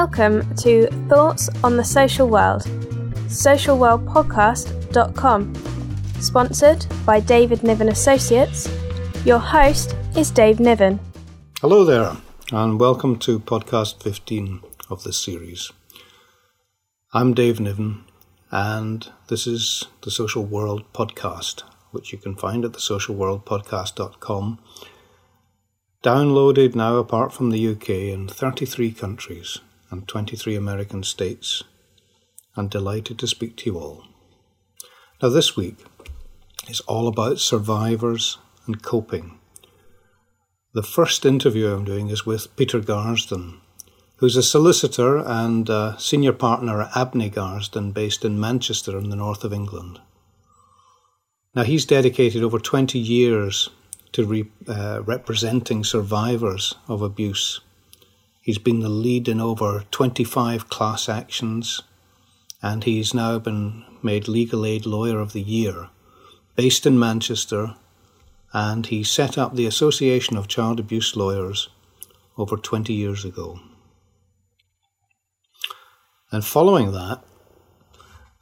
Welcome to Thoughts on the Social World, socialworldpodcast.com, sponsored by David Niven Associates. Your host is Dave Niven. Hello there, and welcome to podcast 15 of this series. I'm Dave Niven, and this is the Social World Podcast, which you can find at thesocialworldpodcast.com. Downloaded now, apart from the UK, in 33 countries and 23 American states, and delighted to speak to you all. Now, this week is all about survivors and coping. The first interview I'm doing is with Peter Garsden, who's a solicitor and a senior partner at Abney Garsden, based in Manchester in the north of England. Now, he's dedicated over 20 years to re, uh, representing survivors of abuse. He's been the lead in over 25 class actions, and he's now been made Legal Aid Lawyer of the Year, based in Manchester, and he set up the Association of Child Abuse Lawyers over 20 years ago. And following that,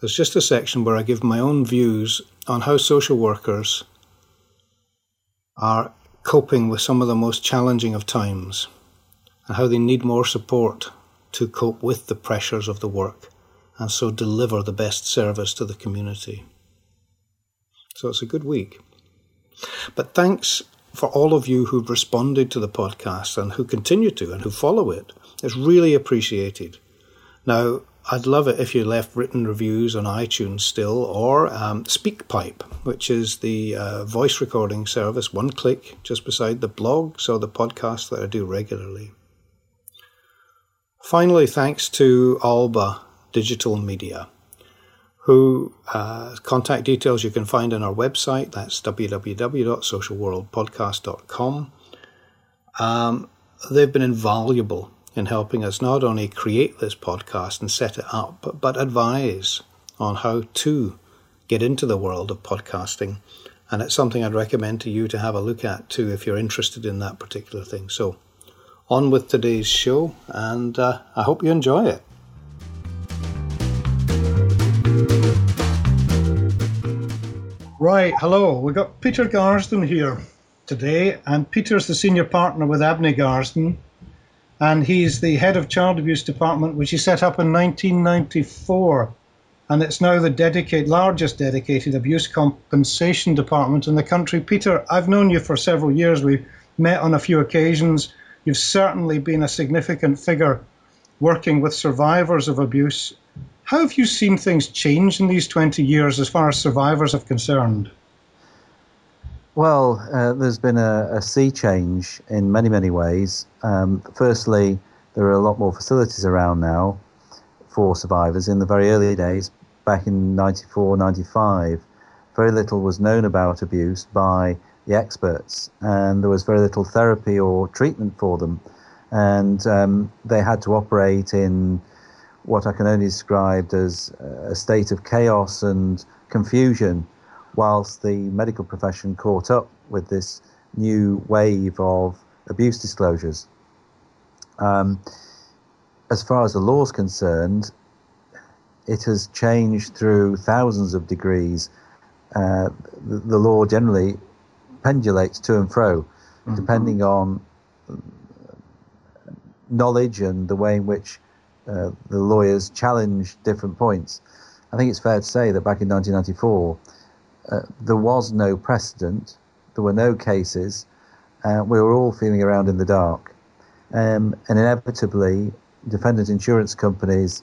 there's just a section where I give my own views on how social workers are coping with some of the most challenging of times and how they need more support to cope with the pressures of the work and so deliver the best service to the community. So it's a good week. But thanks for all of you who've responded to the podcast and who continue to and who follow it. It's really appreciated. Now, I'd love it if you left written reviews on iTunes still or um, SpeakPipe, which is the uh, voice recording service, one click just beside the blog, so the podcast that I do regularly. Finally, thanks to Alba Digital Media, who uh, contact details you can find on our website. That's www.socialworldpodcast.com. Um, they've been invaluable in helping us not only create this podcast and set it up, but, but advise on how to get into the world of podcasting. And it's something I'd recommend to you to have a look at too if you're interested in that particular thing. So, on with today's show, and uh, I hope you enjoy it. Right, hello. We've got Peter Garsden here today, and Peter's the senior partner with Abney Garsden, and he's the head of child abuse department, which he set up in 1994, and it's now the largest dedicated abuse compensation department in the country. Peter, I've known you for several years. We've met on a few occasions. You've certainly been a significant figure working with survivors of abuse. How have you seen things change in these 20 years as far as survivors are concerned? Well, uh, there's been a, a, sea change in many, many ways. Um, firstly, there are a lot more facilities around now for survivors. In the very early days, back in 94, 95, very little was known about abuse by the experts, and there was very little therapy or treatment for them. And um, they had to operate in what I can only describe as a state of chaos and confusion whilst the medical profession caught up with this new wave of abuse disclosures. Um, as far as the law is concerned, it has changed through thousands of degrees. Uh, the, the, law generally pendulates to and fro, mm-hmm. depending on knowledge and the way in which uh, the lawyers challenge different points. I think it's fair to say that back in 1994, uh, there was no precedent, there were no cases, uh, we were all feeling around in the dark. Um, and inevitably, defendant insurance companies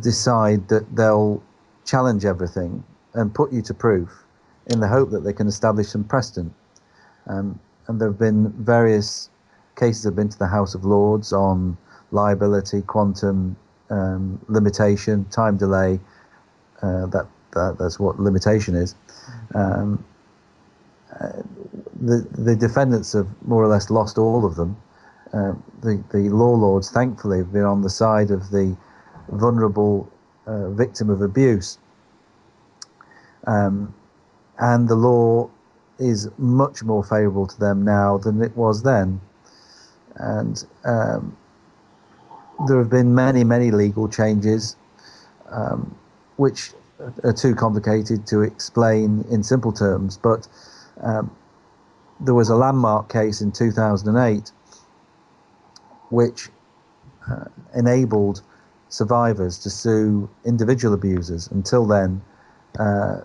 decide that they'll challenge everything and put you to proof in the hope that they can establish some precedent. Um, and there have been various cases have been to the House of Lords on liability, quantum um, limitation, time delay, uh, that that, that's what limitation is. Um, uh, the the defendants have more or less lost all of them. Uh, the the law lords, thankfully, have been on the side of the vulnerable uh, victim of abuse, um, and the law is much more favourable to them now than it was then. And um, there have been many, many legal changes, um, which are too complicated to explain in simple terms. But um, there was a landmark case in 2008 which uh, enabled survivors to sue individual abusers. Until then, uh,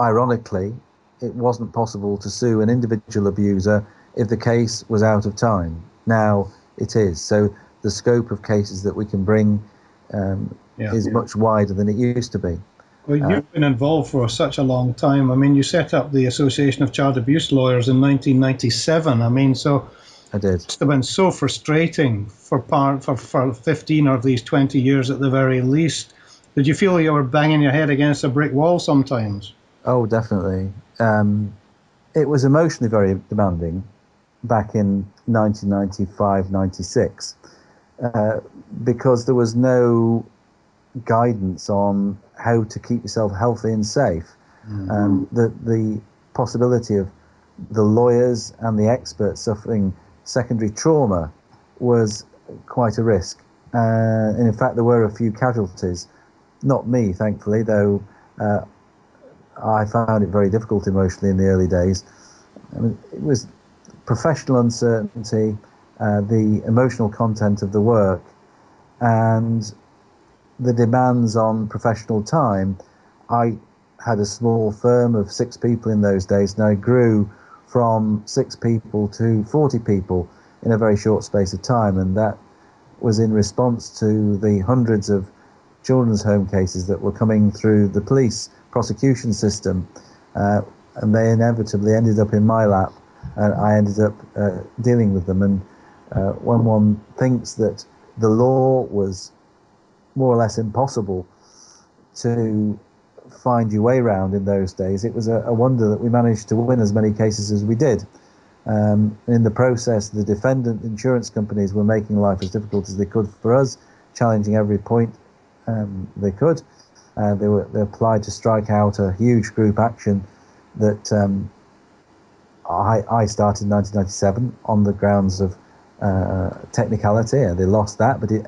ironically, it wasn't possible to sue an individual abuser if the case was out of time. Now it is. So the scope of cases that we can bring um, yeah, is much wider than it used to be. Well, you've uh, been involved for such a long time. I mean, you set up the Association of Child Abuse Lawyers in 1997. I mean, so I did. It must have been so frustrating for part for, for 15 of these 20 years at the very least. Did you feel you were banging your head against a brick wall sometimes? Oh, definitely. Um, it was emotionally very demanding back in 1995 96 uh, because there was no guidance on how to keep yourself healthy and safe. Mm-hmm. Um, the, the possibility of the lawyers and the experts suffering secondary trauma was quite a risk. Uh, and in fact, there were a few casualties. Not me, thankfully, though uh, I found it very difficult emotionally in the early days. I mean, it was professional uncertainty, uh, the emotional content of the work, and the demands on professional time. I had a small firm of six people in those days, and I grew from six people to 40 people in a very short space of time, and that was in response to the hundreds of children's home cases that were coming through the police prosecution system, uh, and they inevitably ended up in my lap, and I ended up uh, dealing with them. And uh, when one thinks that the law was more or less impossible to find your way around in those days, it was a, a wonder that we managed to win as many cases as we did. Um, in the process, the defendant insurance companies were making life as difficult as they could for us, challenging every point um, they could. Uh, they were they applied to strike out a huge group action that um, I, I started in 1997 on the grounds of uh, technicality. And they lost that, but it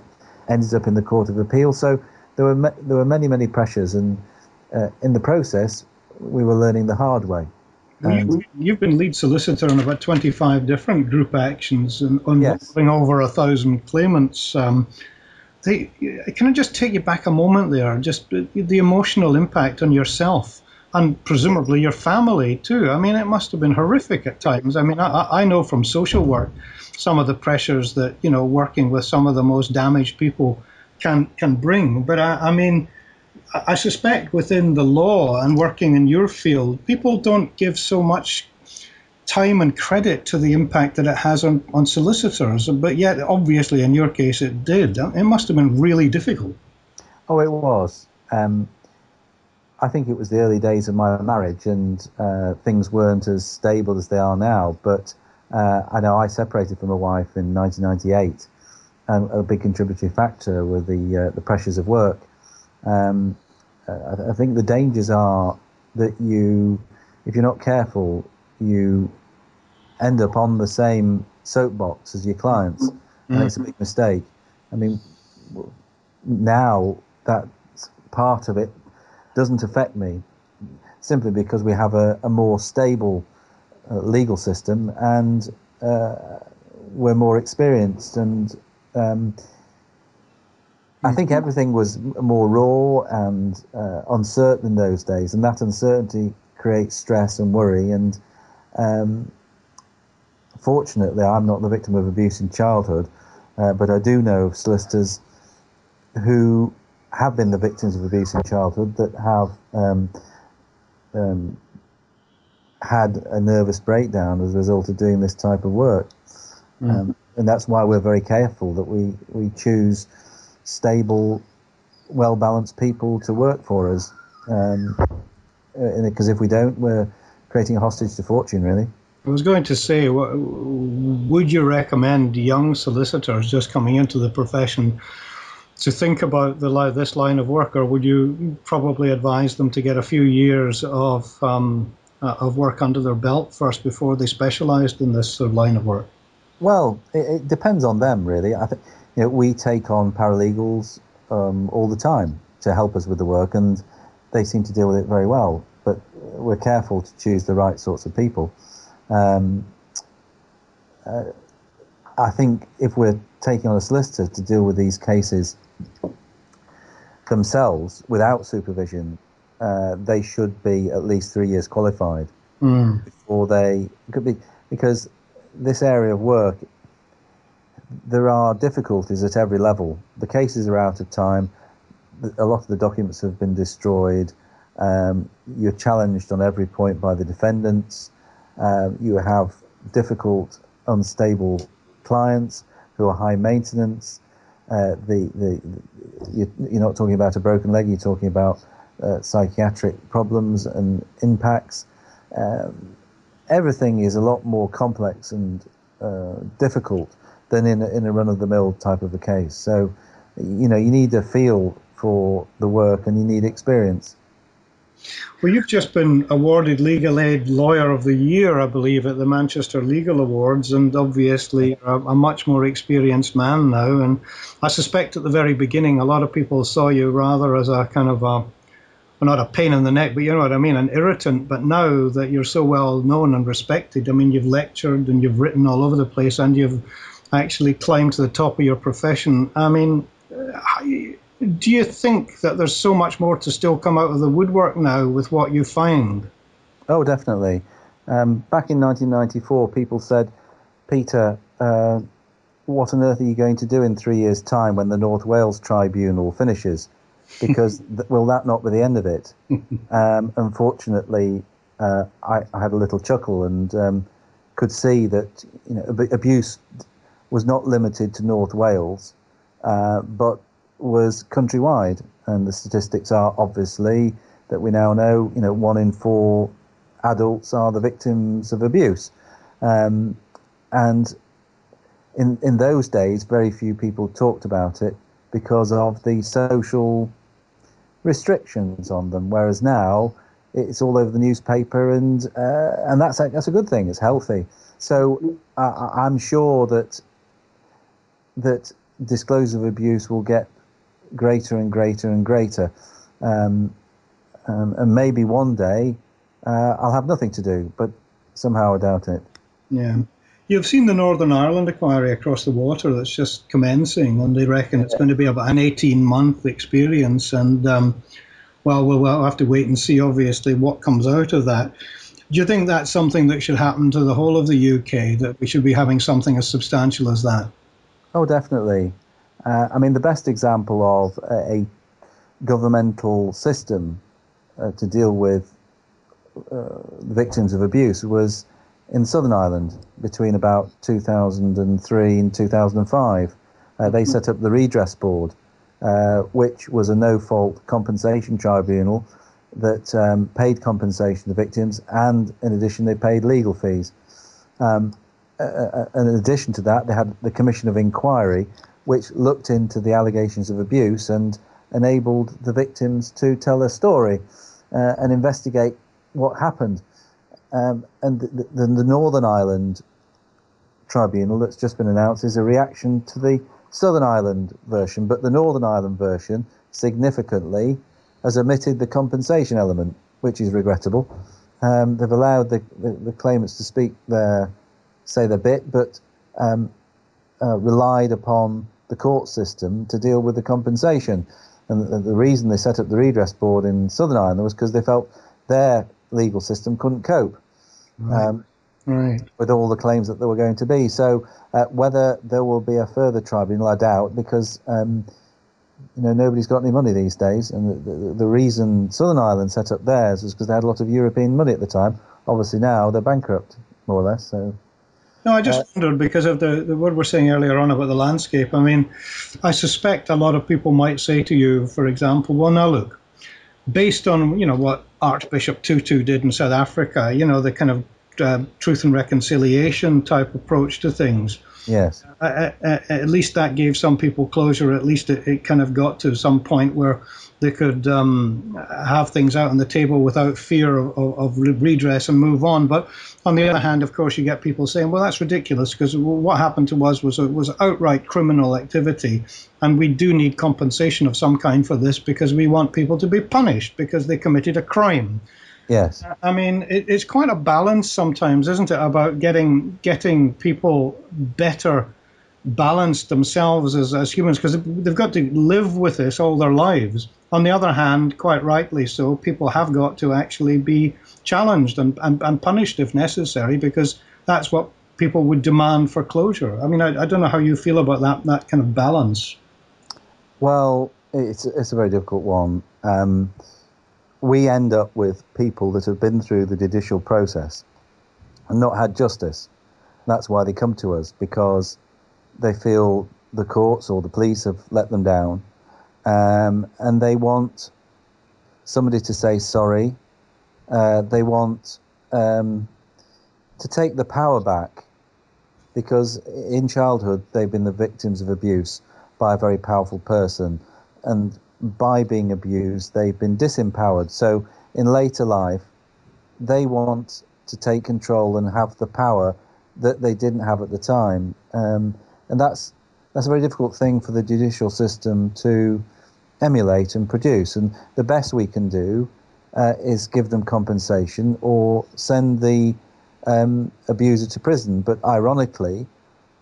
ended up in the Court of Appeal. So there were there were many many pressures, and uh, in the process, we were learning the hard way. And You've been lead solicitor on about 25 different group actions and involving yes. over a thousand claimants. Um, they, can I just take you back a moment there? Just the emotional impact on yourself and presumably your family too. I mean, it must have been horrific at times. I mean, I, I know from social work some of the pressures that you know working with some of the most damaged people can can bring. But I, I mean, I suspect within the law and working in your field, people don't give so much time and credit to the impact that it has on, on solicitors. But yet, obviously, in your case, it did. It must have been really difficult. Oh, it was. Um, I think it was the early days of my marriage, and uh, things weren't as stable as they are now. But uh, I know I separated from my wife in 1998, and a big contributory factor were the uh, the pressures of work. Um, uh, I think the dangers are that you, if you're not careful, you end up on the same soapbox as your clients, mm-hmm. and it's a big mistake. I mean, now that part of it doesn't affect me simply because we have a, a more stable uh, legal system and uh, we're more experienced and um, I think mm-hmm. everything was more raw and uh, uncertain in those days, and that uncertainty creates stress and worry. And um, fortunately, I'm not the victim of abuse in childhood, uh, but I do know of solicitors who have been the victims of abuse in childhood that have um, um, had a nervous breakdown as a result of doing this type of work. Mm. Um, and that's why we're very careful that we, we choose stable, well balanced people to work for us. Because um, if we don't, we're creating a hostage to fortune, really. I was going to say, would you recommend young solicitors just coming into the profession to think about the this line of work, or would you probably advise them to get a few years of um, uh, of work under their belt first before they specialised in this sort of line of work? Well, it, it, depends on them, really. I think you know, we take on paralegals um, all the time to help us with the work, and they seem to deal with it very well. But we're careful to choose the right sorts of people. Um, uh, I think if we're taking on a solicitor to deal with these cases themselves without supervision, uh, they should be at least three years qualified mm. before they could be because this area of work there are difficulties at every level. The cases are out of time. A lot of the documents have been destroyed. Um, you're challenged on every point by the defendants. Uh, you have difficult, unstable clients who are high maintenance. Uh, the, the, the, you're not talking about a broken leg, you're talking about uh, psychiatric problems and impacts. Um, everything is a lot more complex and uh, difficult than in a, in a run-of-the-mill type of a case. So, you know, you need a feel for the work and you need experience. Well, you've just been awarded Legal Aid Lawyer of the Year, I believe, at the Manchester Legal Awards, and obviously a, a, much more experienced man now. And I suspect at the very beginning, a lot of people saw you rather as a kind of a, well, not a pain in the neck, but you know what I mean, an irritant. But now that you're so well known and respected, I mean, you've lectured and you've written all over the place, and you've actually climbed to the top of your profession. I mean, uh, do you think that there's so much more to still come out of the woodwork now with what you find? Oh, definitely. Um, back in 1994, people said, Peter, uh, what on earth are you going to do in three years' time when the North Wales Tribunal finishes? Because th- will that not be the end of it? um, unfortunately, uh, I, I, had a little chuckle and um, could see that you know ab- abuse was not limited to North Wales, uh, but was countrywide, and the statistics are obviously that we now know, you know, one in four adults are the victims of abuse, um, and in in those days, very few people talked about it because of the social restrictions on them. Whereas now, it's all over the newspaper, and uh, and that's a, that's a good thing. It's healthy. So I, I'm sure that that disclosure of abuse will get greater and greater and greater. Um, um, and maybe one day uh, I'll have nothing to do, but somehow I doubt it. Yeah. You've seen the Northern Ireland inquiry across the water that's just commencing, and they reckon it's going to be about an 18 month experience. And, um, well, well, we'll have to wait and see, obviously, what comes out of that. Do you think that's something that should happen to the whole of the UK, that we should be having something as substantial as that? Oh, definitely. Uh, I mean, the best example of a, a governmental system uh, to deal with uh, victims of abuse was in Southern Ireland between about 2003 and 2005. Uh, they set up the Redress Board, uh, which was a no fault compensation tribunal that um, paid compensation to victims, and in addition, they paid legal fees. Um, uh, in addition to that, they had the Commission of Inquiry, which looked into the allegations of abuse and enabled the victims to tell their story uh, and investigate what happened. Um, and the, the, the, Northern Ireland Tribunal that's just been announced is a reaction to the Southern Ireland version, but the Northern Ireland version significantly has omitted the compensation element, which is regrettable. Um, they've allowed the, the, the, claimants to speak their say their bit, but um, uh, relied upon the court system to deal with the compensation. And the, the reason they set up the redress board in Southern Ireland was because they felt their legal system couldn't cope right. Um, right. with all the claims that there were going to be. So uh, whether there will be a further tribunal, I doubt, because um, you know nobody's got any money these days. And the, the, the reason Southern Ireland set up theirs was because they had a lot of European money at the time. Obviously now they're bankrupt, more or less. So. No, I just uh, wondered because of the, the what we're saying earlier on about the landscape. I mean, I suspect a lot of people might say to you, for example, well, now look, based on you know what Archbishop Tutu did in South Africa, you know the kind of uh, truth and reconciliation type approach to things. Yes, uh, uh, at least that gave some people closure. At least it, it kind of got to some point where they could um, have things out on the table without fear of, of, of, redress and move on. But on the other hand, of course, you get people saying, "Well, that's ridiculous," because what happened to us was was outright criminal activity, and we do need compensation of some kind for this because we want people to be punished because they committed a crime. Yes. I mean, it, it's quite a balance sometimes, isn't it, about getting getting people better balanced themselves as, as humans because they've got to live with this all their lives. On the other hand, quite rightly so, people have got to actually be challenged and, and, and punished if necessary because that's what people would demand for closure. I mean, I, I don't know how you feel about that, that kind of balance. Well, it's, it's a very difficult one. Um, we end up with people that have been through the judicial process and not had justice. That's why they come to us because they feel the courts or the police have let them down um, and they want somebody to say sorry. Uh, they want um, to take the power back because in childhood they've been the victims of abuse by a very powerful person, and by being abused they've been disempowered. So in later life, they want to take control and have the power that they didn't have at the time, um, and that's that's a very difficult thing for the judicial system to emulate and produce. And the best we can do uh, is give them compensation or send the um, abuser to prison. But ironically,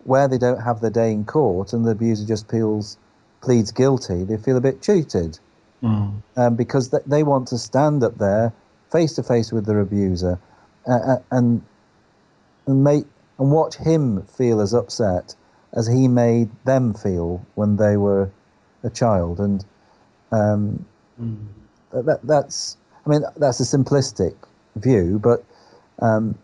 where they don't have their day in court and the abuser just feels, pleads guilty, they feel a bit cheated mm. um, because th- they want to stand up there face to face with their abuser uh, and and make and watch him feel as upset as he made them feel when they were a child. And um, mm. that, that's, I mean, that's a simplistic view, but um,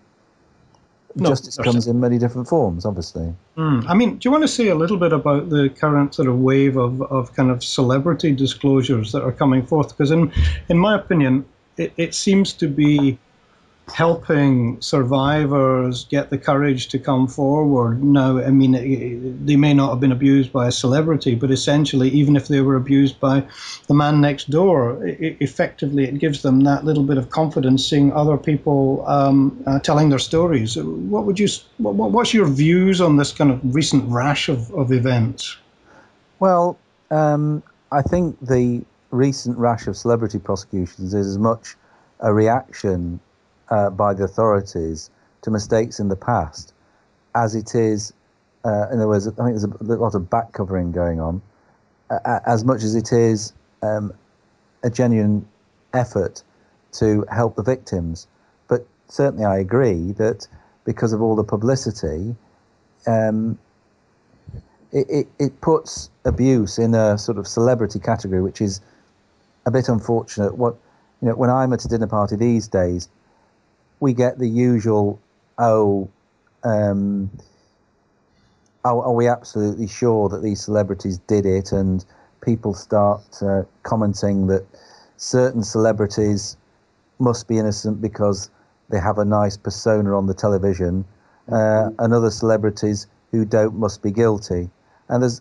no, justice comes in many different forms, obviously. Mm. I mean, do you want to say a little bit about the current sort of wave of, of kind of celebrity disclosures that are coming forth? Because, in, in my opinion, it, it seems to be helping survivors get the courage to come forward. Now, I mean, they may not have been abused by a celebrity, but essentially, even if they were abused by the man next door, it, effectively it gives them that little bit of confidence seeing other people um, uh, telling their stories. What would you? What, what's your views on this kind of recent rash of, of events? Well, um, I think the recent rash of celebrity prosecutions is as much a reaction uh, by the authorities to mistakes in the past, as it is, uh, in other words, I think there's a lot of back covering going on, uh, as much as it is um, a genuine effort to help the victims. But certainly, I agree that because of all the publicity, um, it, it, it, puts abuse in a sort of celebrity category, which is a bit unfortunate. What you know, when I'm at a dinner party these days, we get the usual, oh, um, are, are, we absolutely sure that these celebrities did it? And people start uh, commenting that certain celebrities must be innocent because they have a nice persona on the television, uh, mm-hmm. and other celebrities who don't must be guilty. And there's,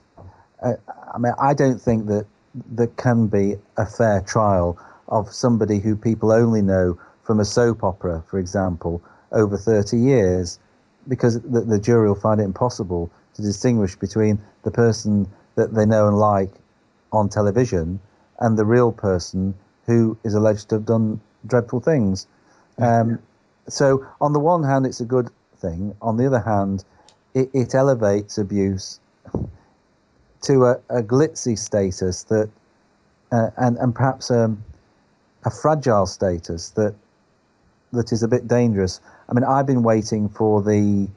uh, I mean, I don't think that there can be a fair trial of somebody who people only know from a soap opera, for example, over 30 years, because the, the jury will find it impossible to distinguish between the person that they know and like on television and the real person who is alleged to have done dreadful things. Um, so, on the one hand, it's a good thing. On the other hand, it, it elevates abuse to a, a glitzy status that, uh, and, and perhaps um, a fragile status that that is a bit dangerous. I mean, I've been waiting for the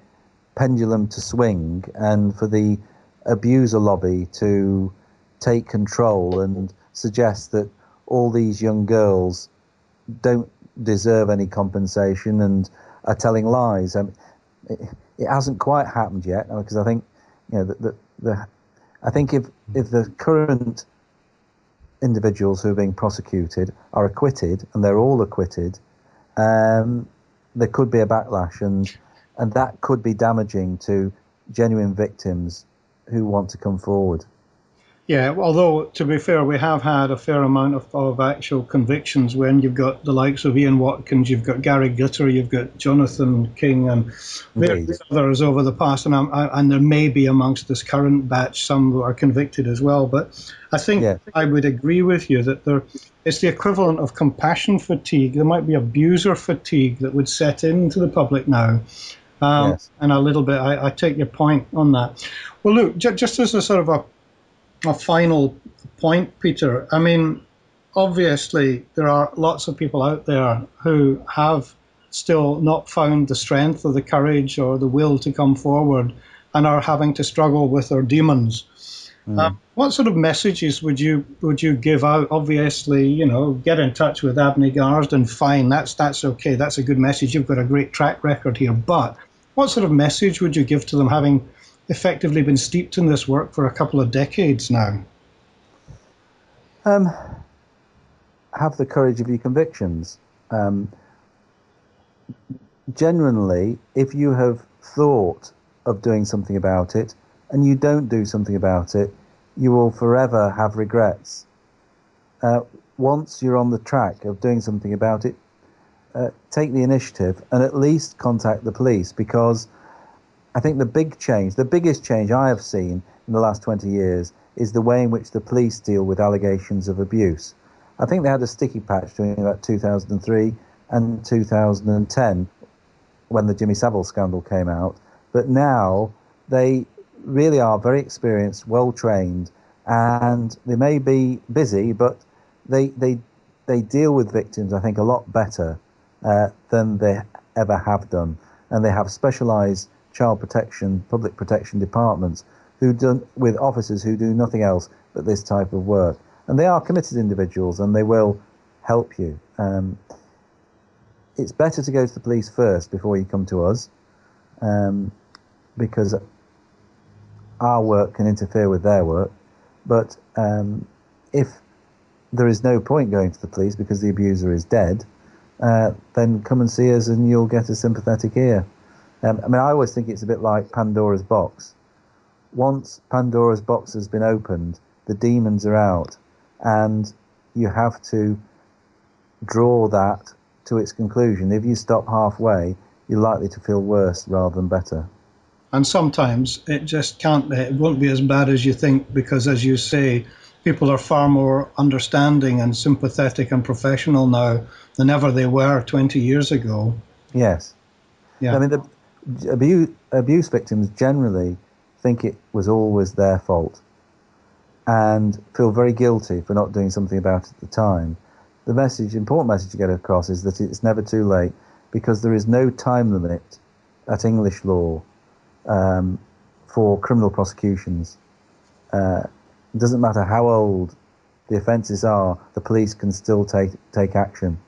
pendulum to swing and for the abuser lobby to take control and suggest that all these young girls don't deserve any compensation and are telling lies. I mean, it, it, hasn't quite happened yet uh, because I think you know the, the I think if if the current individuals who are being prosecuted are acquitted and they're all acquitted, um, there could be a backlash, and and that could be damaging to genuine victims who want to come forward. Yeah, although to be fair, we have had a fair amount of, of actual convictions when you've got the likes of Ian Watkins, you've got Gary Glitter, you've got Jonathan King, and various others over the past, and, I, and there may be amongst this current batch some who are convicted as well. But I think yeah. I would agree with you that there, it's the equivalent of compassion fatigue. There might be abuser fatigue that would set into the public now. Um, yes. And a little bit, I, I, take your point on that. Well, look, j- just as a sort of a a final point, Peter. I mean, obviously, there are lots of people out there who have still not found the strength or the courage or the will to come forward and are having to struggle with their demons. Mm. Uh, what sort of messages would you would you give out? Obviously, you know, get in touch with Abney Garsden. Fine, that's that's okay. That's a good message. You've got a great track record here. But what sort of message would you give to them, having effectively been steeped in this work for a couple of decades now? Um, have the courage of your convictions. Um, genuinely, if you have thought of doing something about it and you don't do something about it, you will forever have regrets. Uh, once you're on the track of doing something about it, uh, take the initiative and at least contact the police because I think the big change, the biggest change I have seen in the last 20 years is the way in which the police deal with allegations of abuse. I think they had a sticky patch during about 2003 and 2010 when the Jimmy Savile scandal came out. But now they really are very experienced, well trained, and they may be busy, but they, they, they deal with victims, I think, a lot better uh, than they ever have done. And they have specialized child protection, public protection departments who do with officers who do nothing else but this type of work. And they are committed individuals and they will help you. Um, it's better to go to the police first before you come to us um, because our work can interfere with their work. But um, if there is no point going to the police because the abuser is dead, uh, then come and see us and you'll get a sympathetic ear. Um, I mean, I always think it's a bit like Pandora's box. Once Pandora's box has been opened, the demons are out, and you have to draw that to its conclusion. If you stop halfway, you're likely to feel worse rather than better. And sometimes it just can't be, it won't be as bad as you think because, as you say, people are far more understanding and sympathetic and professional now than ever they were 20 years ago. Yes. Yeah. I mean, the, abuse, abuse victims generally think it was always their fault and feel very guilty for not doing something about it at the time. The message, important message to get across, is that it's never too late because there is no time limit at English law um, for criminal prosecutions. Uh, it doesn't matter how old the offences are, the police can still take take action.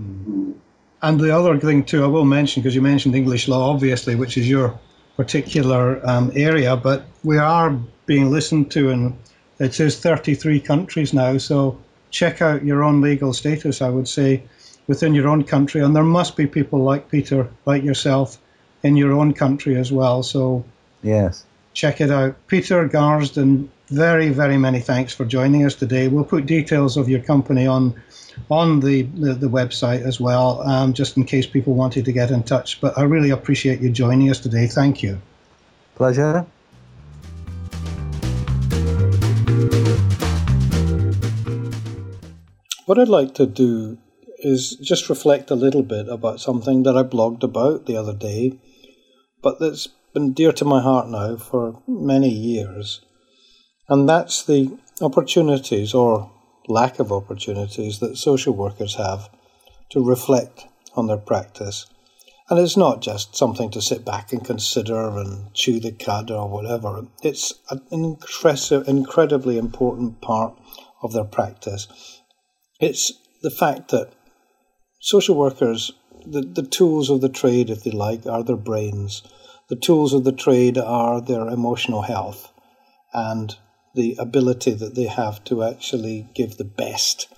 Mm-hmm. And the other thing too, I will mention because you mentioned English law, obviously, which is your particular um, area, but we are being listened to in it says 33 countries now. So check out your own legal status. I would say within your own country, and there must be people like Peter, like yourself, in your own country as well. So yes, check it out. Peter Garsden, very very many thanks for joining us today. We'll put details of your company on on the, the, the website as well, um, just in case people wanted to get in touch. But I really appreciate you joining us today. Thank you. Pleasure. What I'd like to do is just reflect a little bit about something that I blogged about the other day, but that's been dear to my heart now for many years. And that's the opportunities or lack of opportunities that social workers have to reflect on their practice. And it's not just something to sit back and consider and chew the cud or whatever. It's an incredibly important part of their practice. It's the fact that social workers, the, the tools of the trade, if they like, are their brains. The tools of the trade are their emotional health and the ability that they have to actually give the best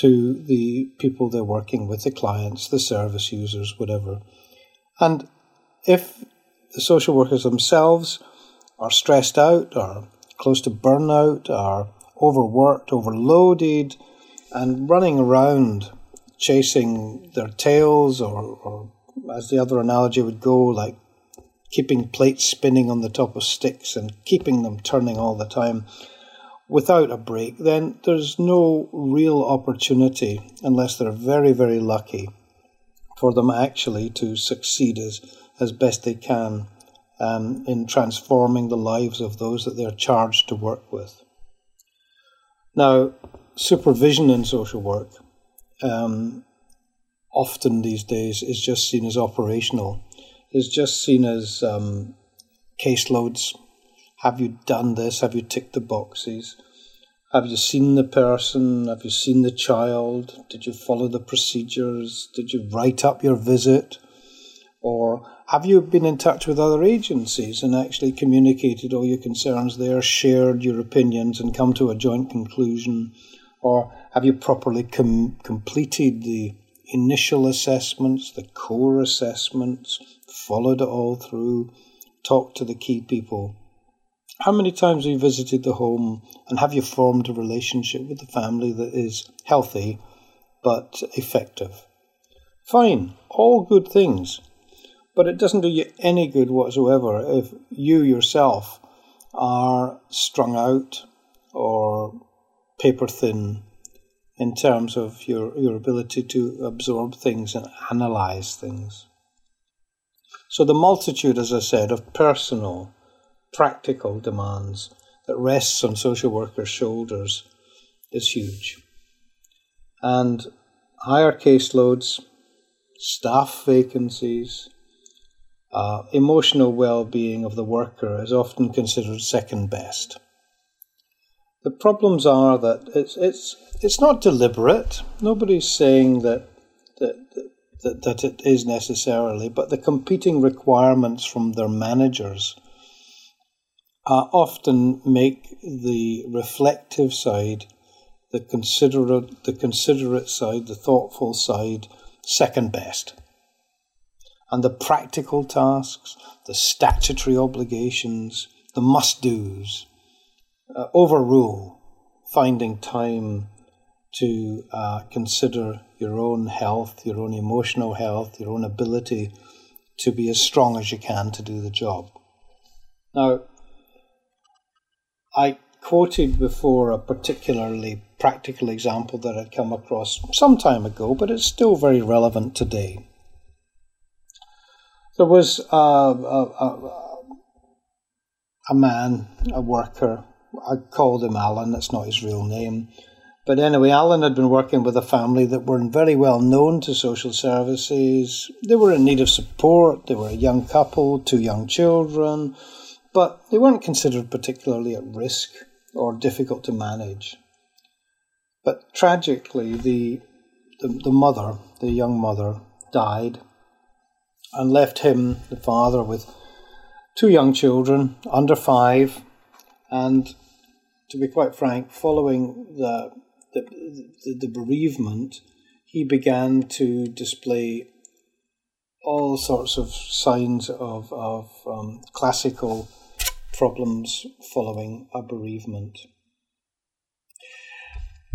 to the people they're working with, the clients, the service users, whatever. And if the social workers themselves are stressed out, are close to burnout, are overworked, overloaded, and running around chasing their tails, or, or as the other analogy would go, like keeping plates spinning on the top of sticks and keeping them turning all the time without a break, then there's no real opportunity, unless they're very, very lucky, for them actually to succeed as, as best they can um, in transforming the lives of those that they're charged to work with. Now, supervision in social work um, often these days is just seen as operational, is just seen as um, caseloads. Have you done this? Have you ticked the boxes? Have you seen the person? Have you seen the child? Did you follow the procedures? Did you write up your visit? Or have you been in touch with other agencies and actually communicated all your concerns there, shared your opinions, and come to a joint conclusion? Or have you properly com- completed the initial assessments, the core assessments, followed it all through, talked to the key people? How many times have you visited the home and have you formed a relationship with the family that is healthy but effective? Fine, all good things. But it doesn't do you any good whatsoever if you yourself are strung out or paper thin in terms of your, your ability to absorb things and analyze things. So, the multitude, as I said, of personal, practical demands that rests on social workers' shoulders is huge. And higher caseloads, staff vacancies, uh, emotional well being of the worker is often considered second best. The problems are that it's, it's, it's not deliberate. Nobody's saying that, that, that, that it is necessarily, but the competing requirements from their managers uh, often make the reflective side, the considerate, the considerate side, the thoughtful side, second best and the practical tasks, the statutory obligations, the must do's, uh, overrule finding time to uh, consider your own health, your own emotional health, your own ability to be as strong as you can to do the job. Now, I quoted before a particularly practical example that I'd come across some time ago, but it's still very relevant today. There was a, a, a, a man, a worker. I called him Alan. That's not his real name. But anyway, Alan had been working with a family that weren't very well known to social services. They were in need of support. They were a young couple, two young children, but they weren't considered particularly at risk or difficult to manage. But tragically, the, the, the mother, the young mother, died and left him, the father, with two young children under five. And to be quite frank, following the, the, the, the bereavement, he began to display all sorts of signs of, of um, classical problems following a bereavement.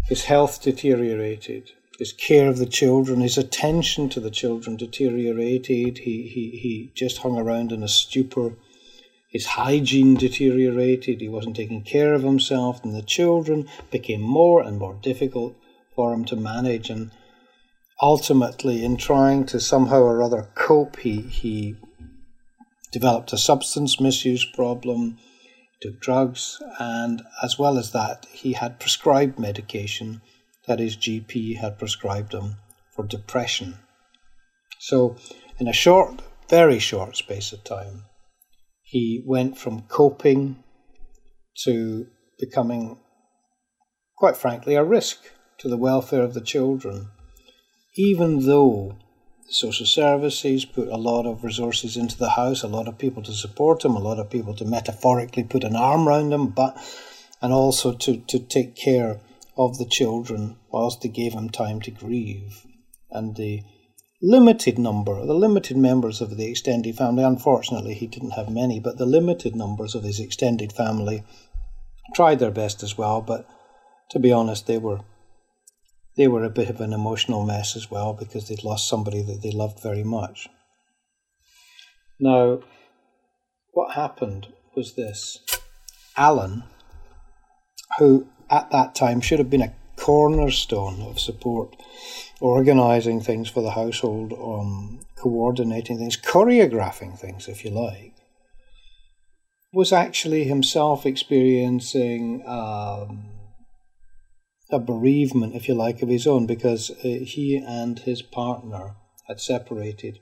His health deteriorated his care of the children, his attention to the children deteriorated. He, he, he just hung around in a stupor. His hygiene deteriorated. He wasn't taking care of himself, and the children became more and more difficult for him to manage. And ultimately, in trying to somehow or other cope, he, he developed a substance misuse problem, took drugs, and as well as that, he had prescribed medication that his GP had prescribed him for depression. So, in a short, very short space of time, he went from coping to becoming, quite frankly, a risk to the welfare of the children, even though social services put a lot of resources into the house, a lot of people to support him, a lot of people to metaphorically put an arm around him, but and also to, to take care of the children whilst they gave him time to grieve. And the limited number, the limited members of the extended family, unfortunately he didn't have many, but the limited numbers of his extended family tried their best as well, but to be honest, they were they were a bit of an emotional mess as well because they'd lost somebody that they loved very much. Now, what happened was this Alan, who at that time should have been a cornerstone of support, organising things for the household, um, coordinating things, choreographing things, if you like, was actually himself experiencing um, a bereavement, if you like, of his own because uh, he and his partner had separated,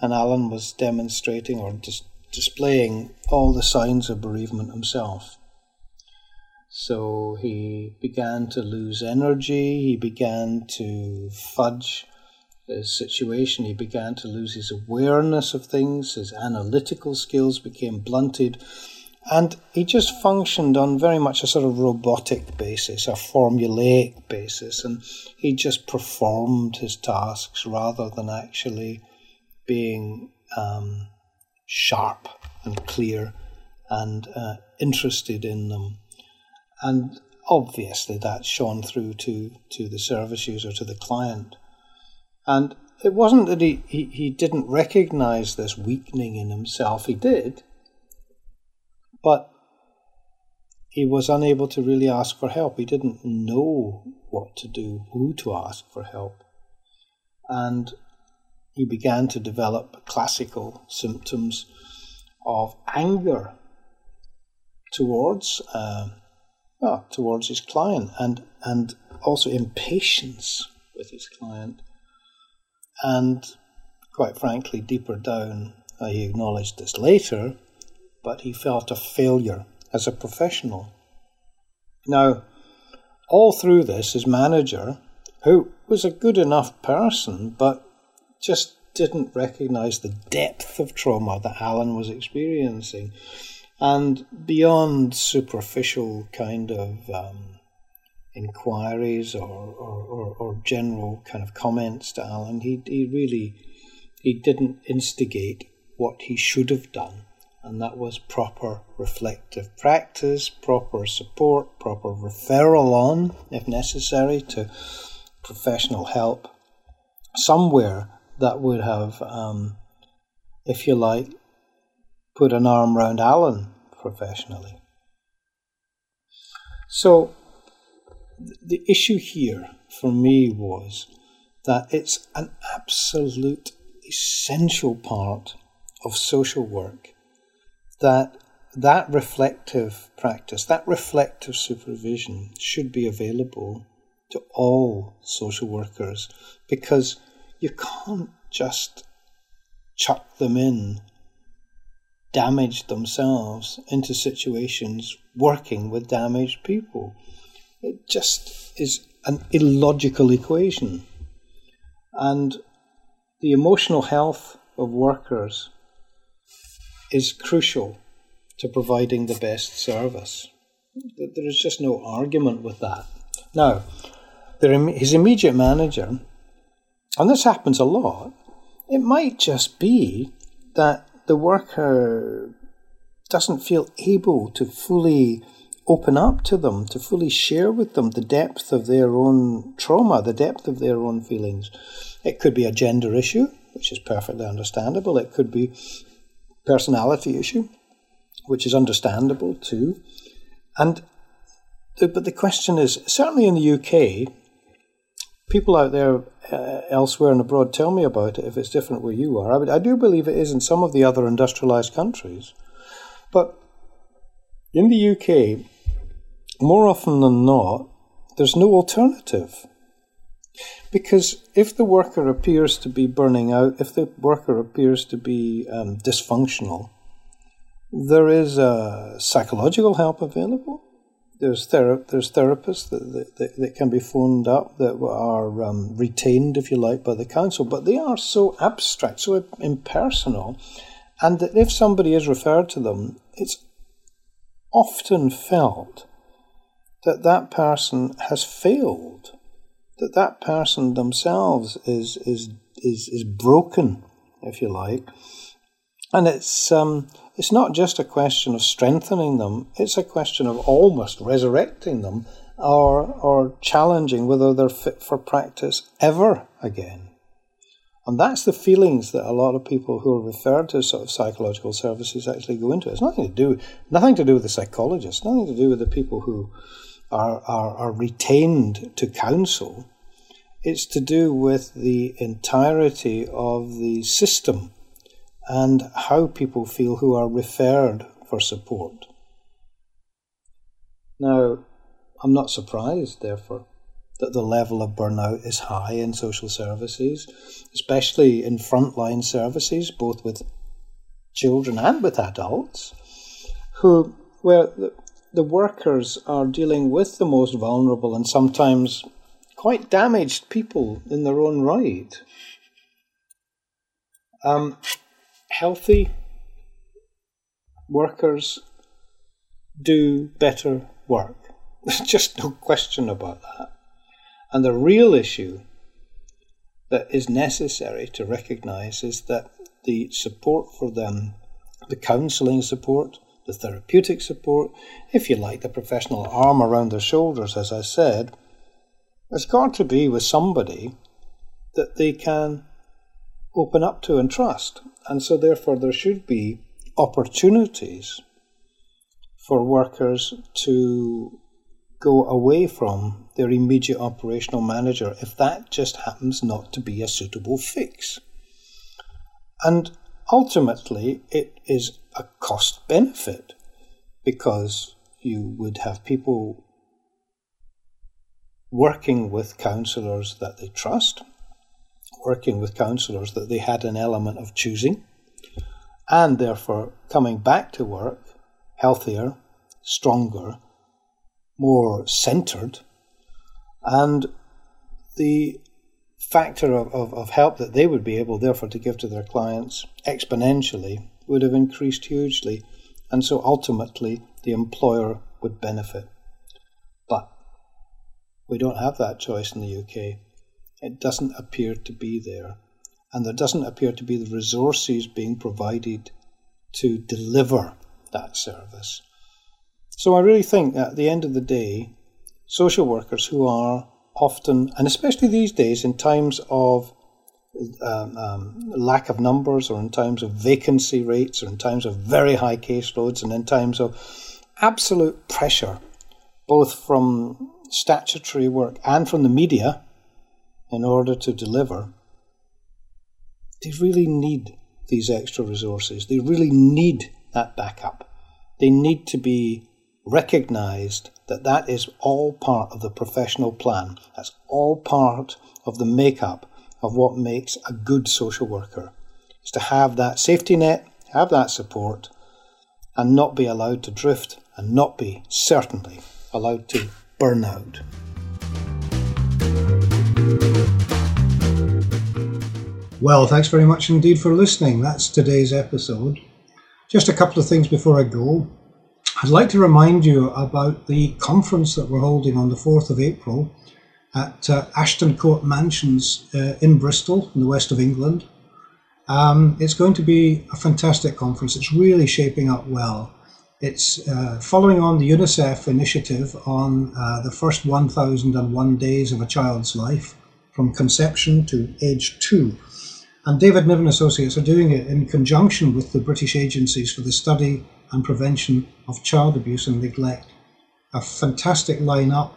and Alan was demonstrating or just displaying all the signs of bereavement himself. So he began to lose energy, he began to fudge his situation, he began to lose his awareness of things, his analytical skills became blunted, and he just functioned on very much a sort of robotic basis, a formulaic basis, and he just performed his tasks rather than actually being um, sharp and clear and uh, interested in them. And obviously that shone through to, to the service user, to the client. And it wasn't that he, he, he didn't recognize this weakening in himself, he did but he was unable to really ask for help. He didn't know what to do, who to ask for help. And he began to develop classical symptoms of anger towards uh, well, towards his client and and also impatience with his client and quite frankly deeper down he acknowledged this later but he felt a failure as a professional. Now, all through this, his manager, who was a good enough person, but just didn't recognize the depth of trauma that Alan was experiencing. And beyond superficial kind of um, inquiries or, or, or, or, general kind of comments to Alan, he, he really he didn't instigate what he should have done. And that was proper reflective practice, proper support, proper referral on, if necessary, to professional help. Somewhere that would have, um, if you like, put an arm round Alan professionally. So, the issue here for me was that it's an absolute essential part of social work that that reflective practice, that reflective supervision should be available to all social workers because you can't just chuck them in, damage themselves into situations working with damaged people. It just is an illogical equation. And the emotional health of workers is crucial to providing the best service. There is just no argument with that. Now, his immediate manager, and this happens a lot, it might just be that the worker doesn't feel able to fully open up to them, to fully share with them the depth of their own trauma, the depth of their own feelings. It could be a gender issue, which is perfectly understandable. It could be personality issue, which is understandable too. And but the question is certainly in the UK, people out there uh, elsewhere and abroad tell me about it if it's different where you are. I, I do believe it is in some of the other industrialized countries. But in the UK, more often than not, there's no alternative. Because if the worker appears to be burning out, if the worker appears to be um, dysfunctional, there is uh, psychological help available. There's, thera- there's therapists that, that, that, can be phoned up that are um, retained, if you like, by the council, but they are so abstract, so impersonal, and that if somebody is referred to them, it's often felt that that person has failed that that person themselves is is is, is broken, if you like. And it's, um, it's not just a question of strengthening them, it's a question of almost resurrecting them or, or challenging whether they're fit for practice ever again. And that's the feelings that a lot of people who are referred to sort of psychological services actually go into. It's nothing to do nothing to do with the psychologists, nothing to do with the people who are, are, are retained to counsel. It's to do with the entirety of the system and how people feel who are referred for support. Now, I'm not surprised, therefore, that the level of burnout is high in social services, especially in frontline services, both with children and with adults, who where the, the workers are dealing with the most vulnerable and sometimes quite damaged people in their own right. Um, healthy workers do better work. There's just no question about that. And the real issue that is necessary to recognize is that the support for them, the counseling support, the therapeutic support, if you like, the professional arm around their shoulders, as I said, has got to be with somebody that they can open up to and trust. And so, therefore, there should be opportunities for workers to go away from their immediate operational manager if that just happens not to be a suitable fix. And ultimately, it is a cost benefit because you would have people working with counsellors that they trust, working with counsellors that they had an element of choosing, and therefore coming back to work healthier, stronger, more centered, and the factor of, of, of help that they would be able, therefore, to give to their clients exponentially would have increased hugely, and so ultimately the employer would benefit. But we don't have that choice in the UK. It doesn't appear to be there, and there doesn't appear to be the resources being provided to deliver that service. So I really think that at the end of the day, social workers who are often, and especially these days in times of um, um, lack of numbers or in times of vacancy rates or in times of very high caseloads and in times of absolute pressure, both from statutory work and from the media in order to deliver, they really need these extra resources. They really need that backup. They need to be recognized that that is all part of the professional plan. That's all part of the makeup of what makes a good social worker. Is to have that safety net, have that support, and not be allowed to drift and not be certainly allowed to burn out. Well, thanks very much indeed for listening. That's today's episode. Just a couple of things before I go. I'd like to remind you about the conference that we're holding on the 4th of April at uh, Ashton Court Mansions uh, in Bristol, in the west of England. Um, it's going to be a fantastic conference. It's really shaping up well. It's uh, following on the UNICEF initiative on uh, the first 1001 days of a child's life from conception to age two. And David Niven Associates are doing it in conjunction with the British agencies for the study and prevention of child abuse and neglect. A fantastic lineup.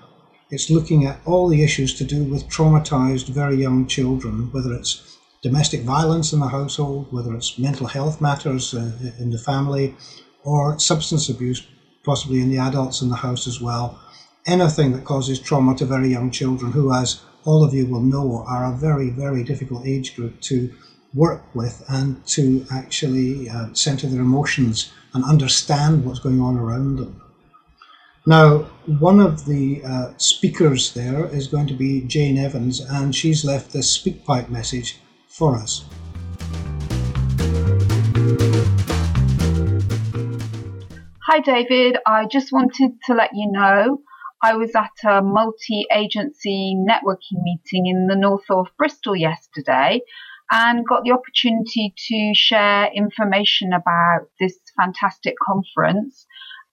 It's looking at all the issues to do with traumatized very young children, whether it's domestic violence in the household, whether it's mental health matters uh, in the family, or substance abuse, possibly in the adults in the house as well. Anything that causes trauma to very young children, who, as all of you will know, are a very, very difficult age group to work with and to actually uh, center their emotions and understand what's going on around them. Now, one of the uh, speakers there is going to be Jane Evans, and she's left this SpeakPipe message for us. Hi, David. I just wanted to let you know I was at a multi agency networking meeting in the north of Bristol yesterday, and got the opportunity to share information about this fantastic conference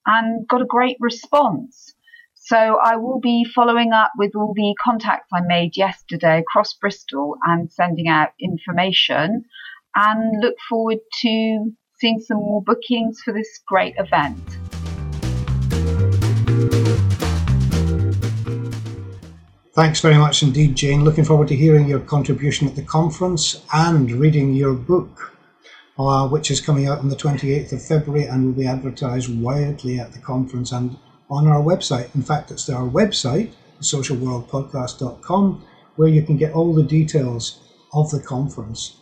and got a great response. So I will be following up with all the contacts I made yesterday across Bristol and sending out information and look forward to seeing some more bookings for this great event. Thanks very much indeed, Jane. Looking forward to hearing your contribution at the conference and reading your book, uh, which is coming out on the 28th of February and will be advertised widely at the conference and on our website. In fact, it's our website, socialworldpodcast.com, where you can get all the details of the conference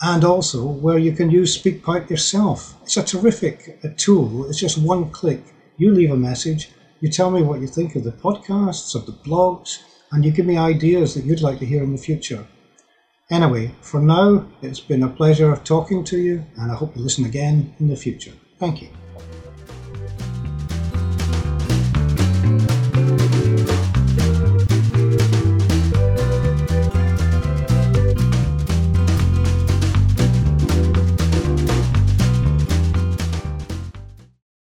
and also where you can use SpeakPipe yourself. It's a terrific a tool. It's just one click. You leave a message, you tell me what you think of the podcasts, of the blogs, and you give me ideas that you'd like to hear in the future. Anyway, for now, it's been a pleasure talking to you, and I hope you listen again in the future. Thank you.